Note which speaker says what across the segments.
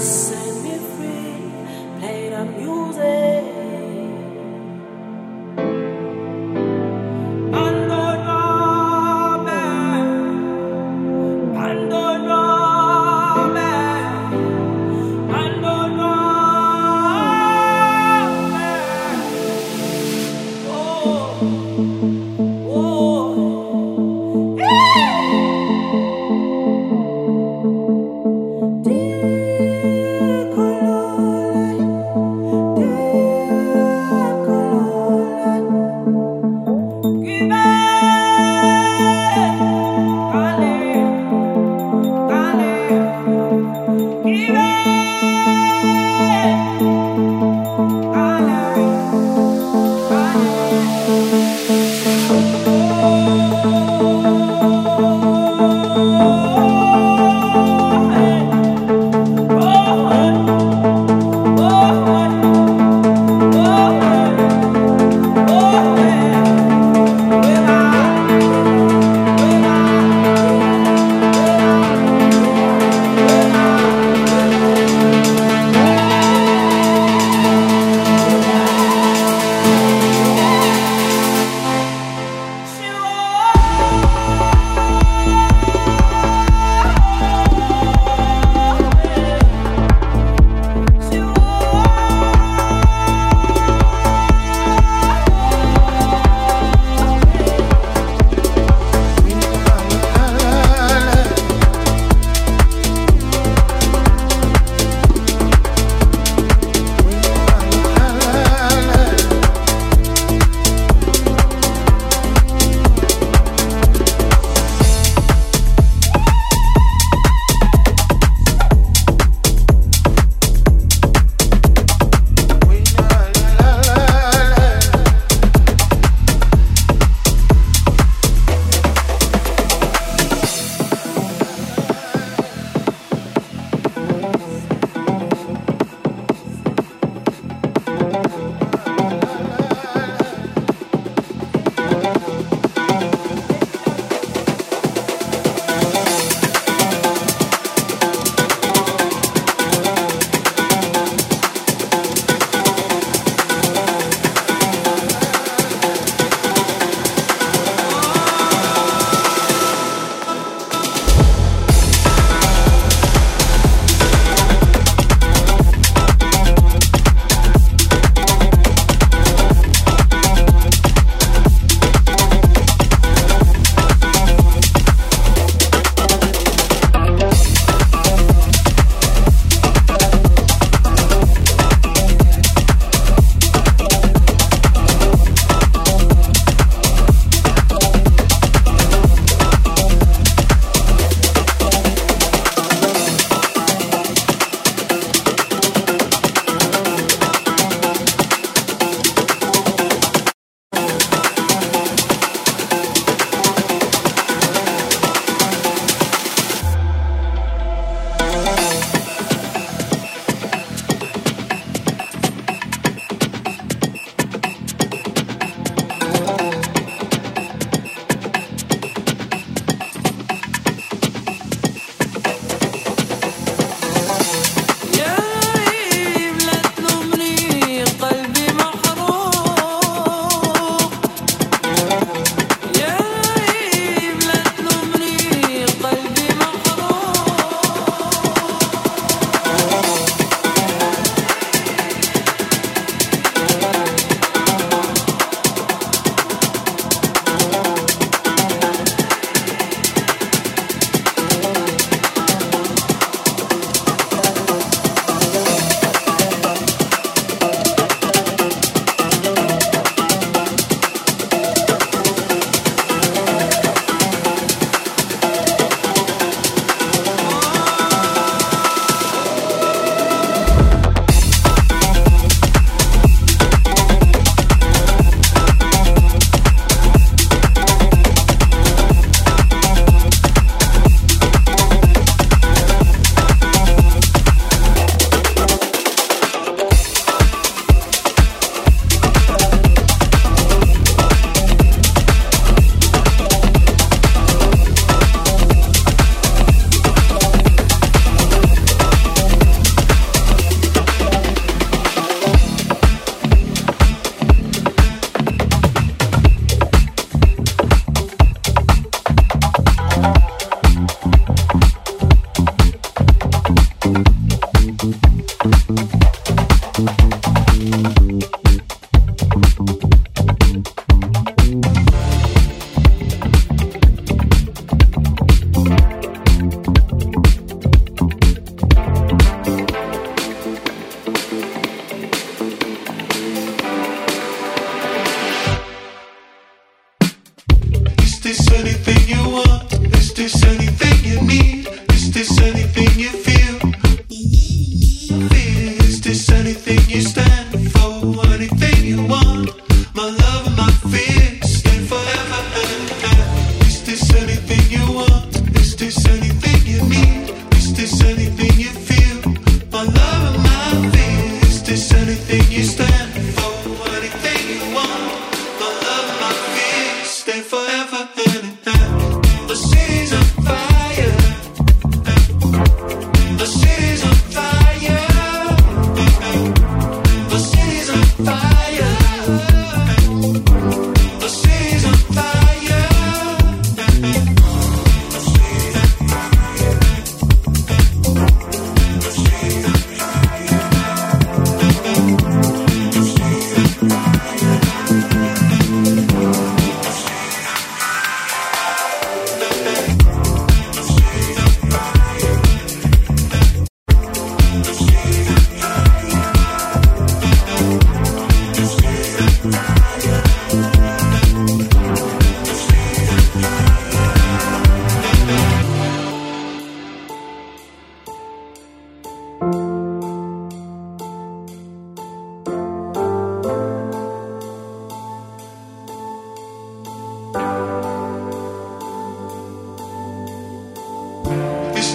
Speaker 1: say.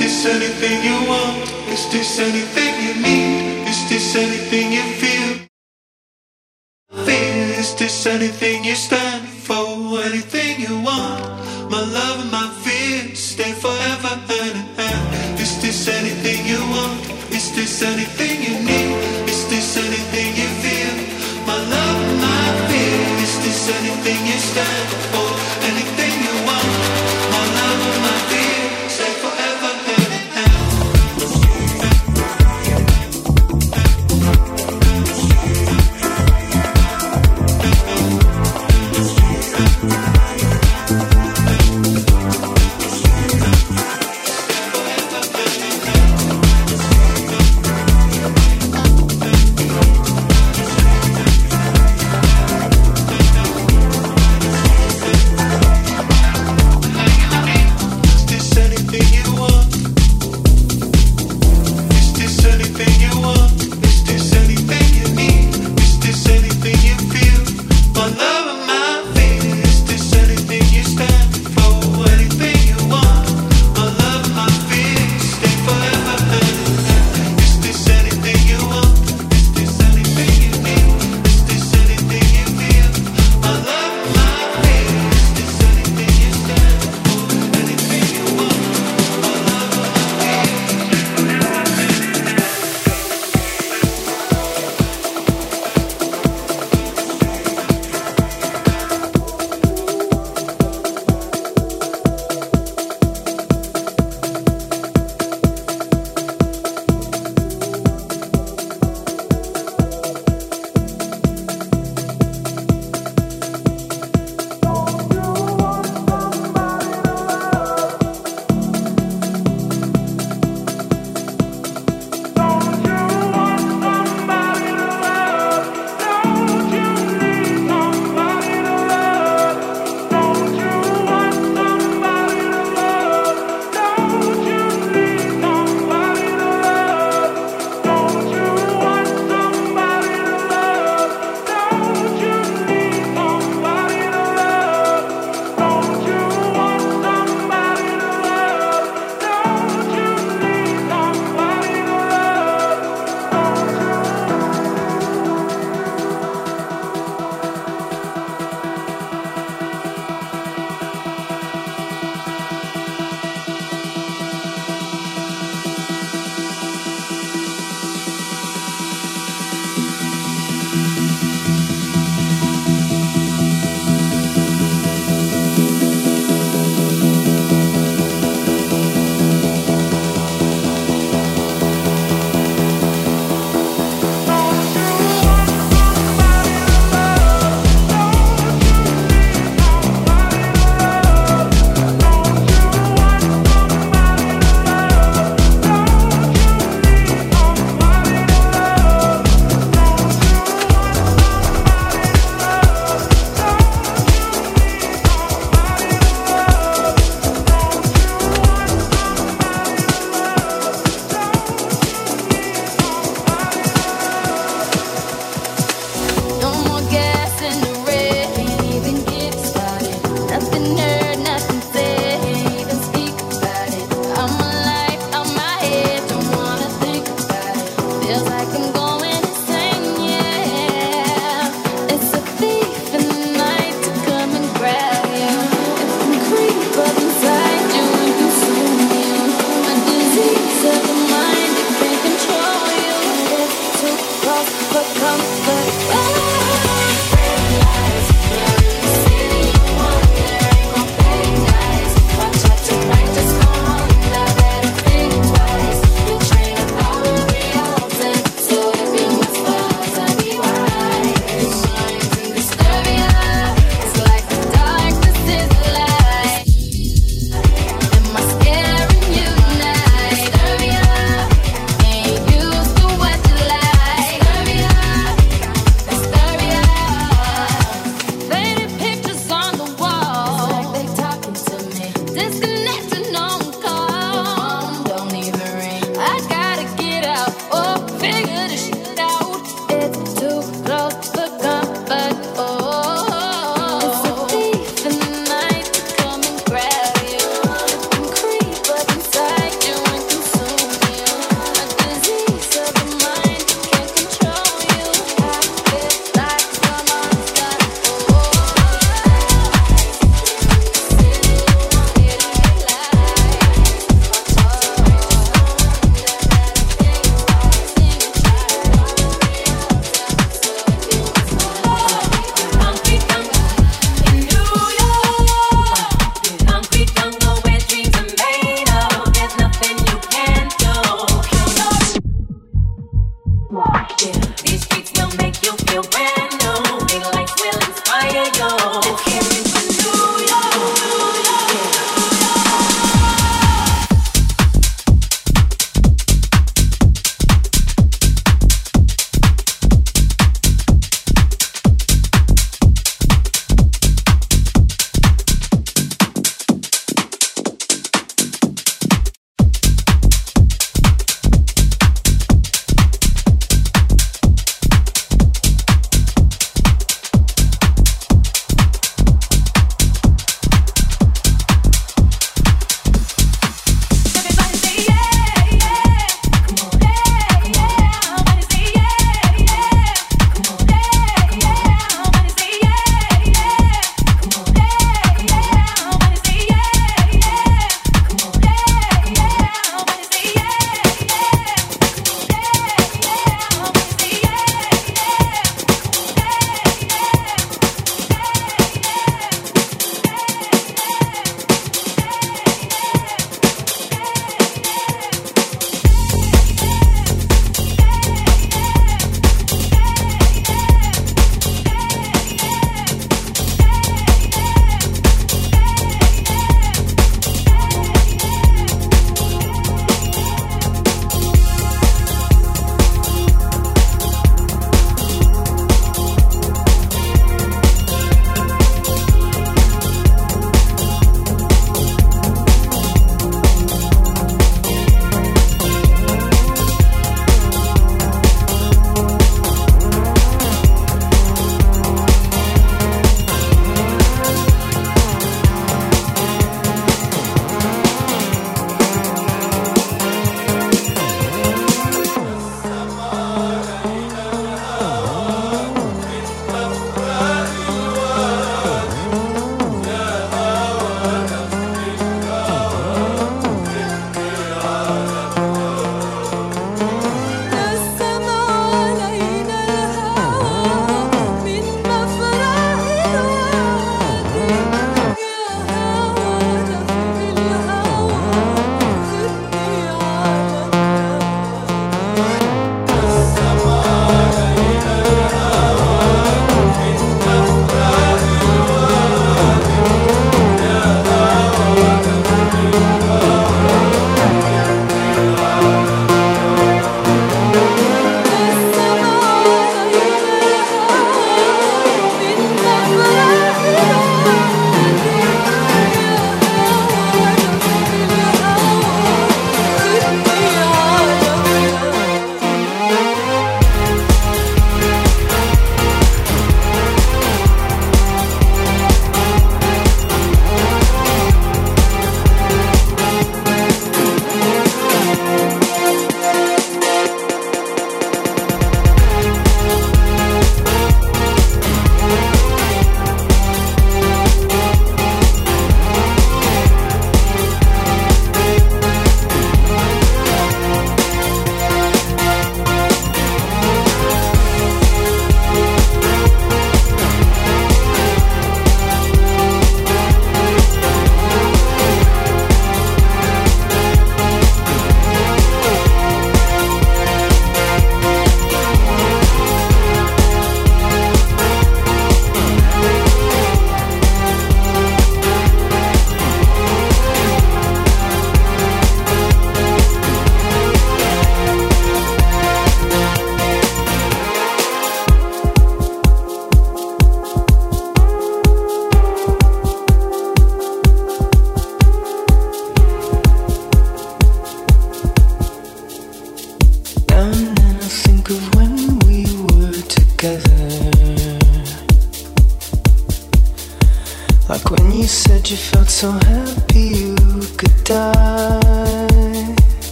Speaker 1: this anything you want?
Speaker 2: Is this anything you need? Is this anything you feel? Is this anything you stand for? Anything you want? My love and my fear stay forever and in hand. Is this anything you want? Is this anything you need? Is this anything you feel? My love and my fear, is this anything you
Speaker 3: stand for?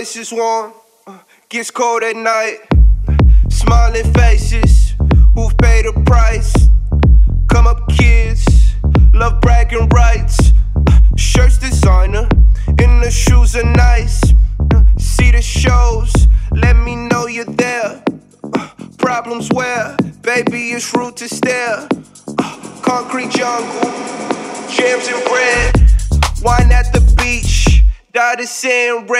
Speaker 3: place is warm, gets cold at night. Smiling faces who've paid a price. Come up kids, love bragging rights. Shirts designer, and the shoes are nice. See the shows, let me know you're there. Problems where, baby, it's rude to stare. Concrete jungle, jams and bread, wine at the beach, dotted sand red.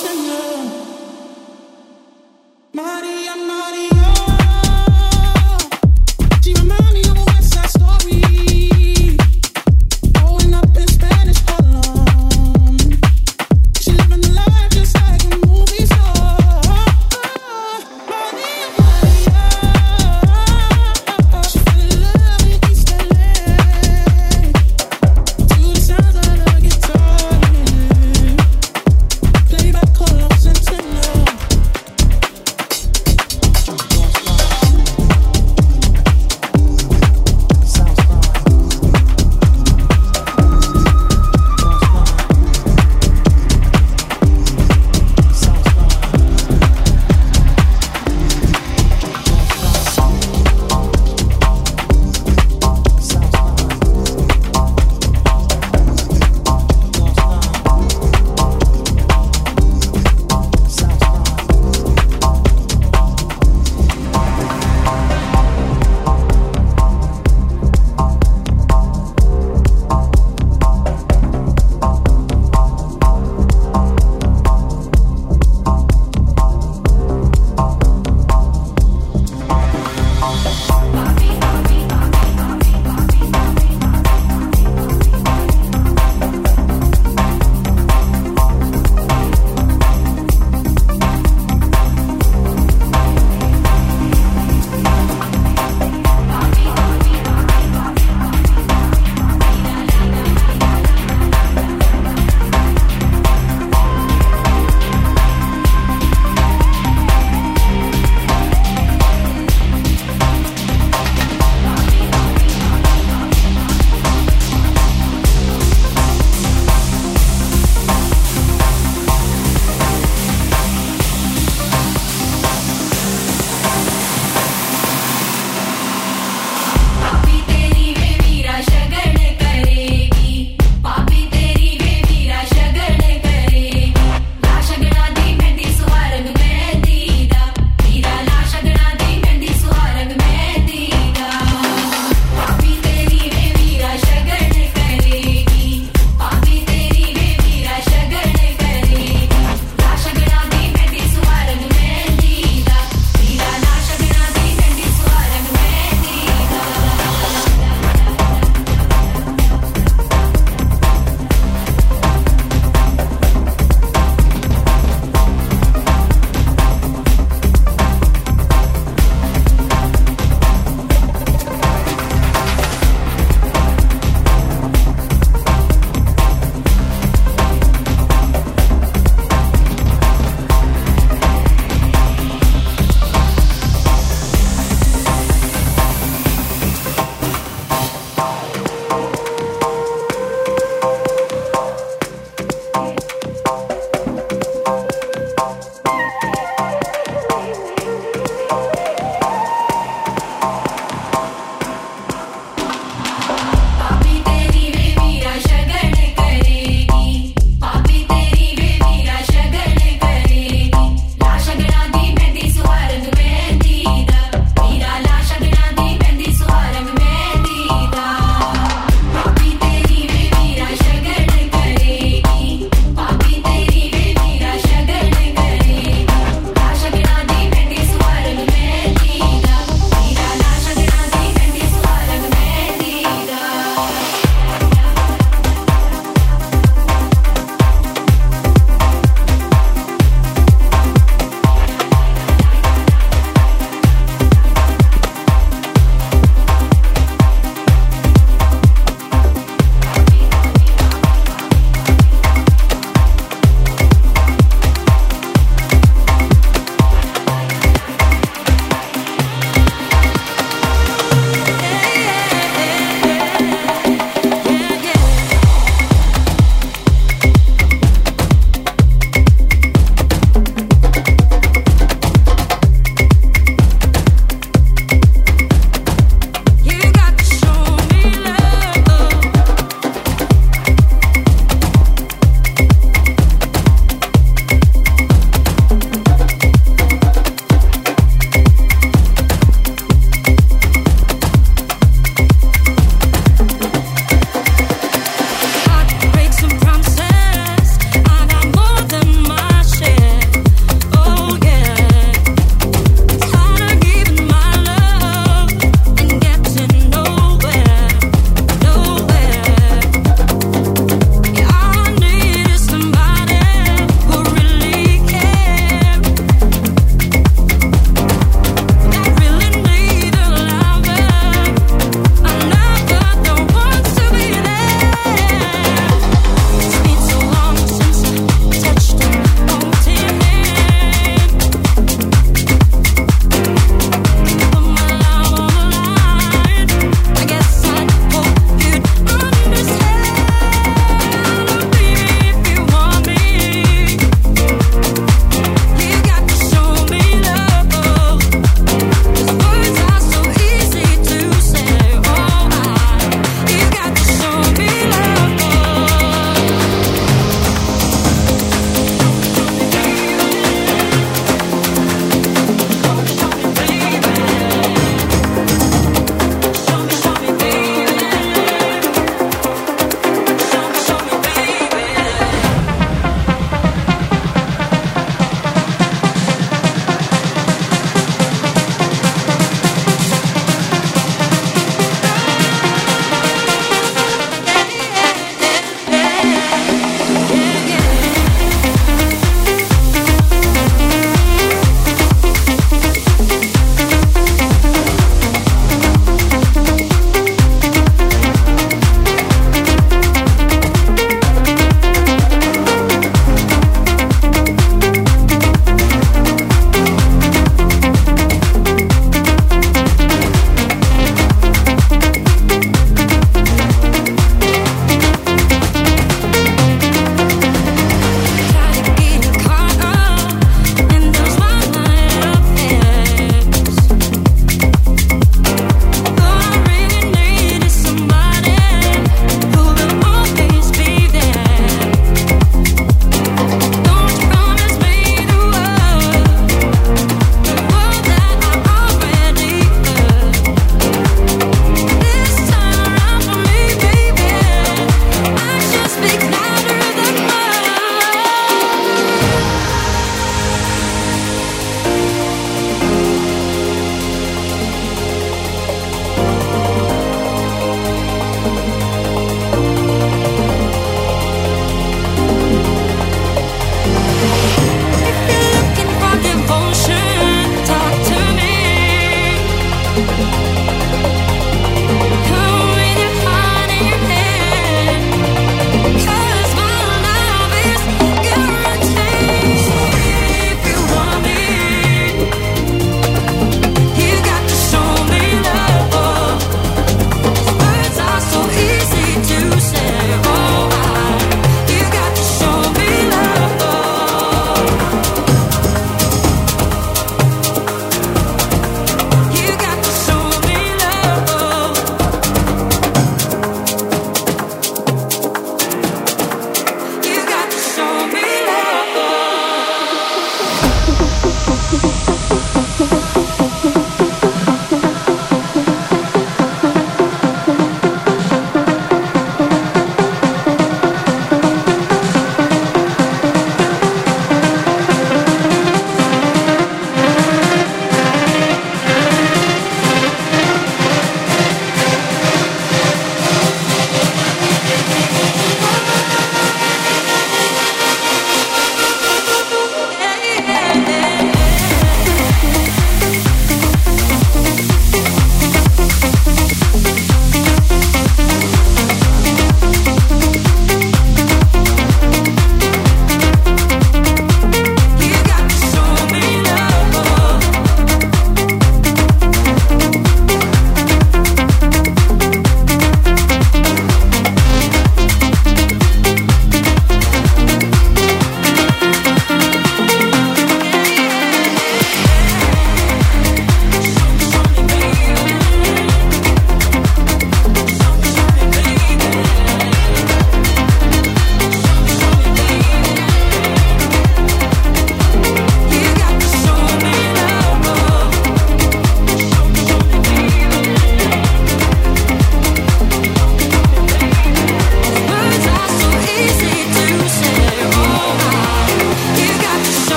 Speaker 4: Play by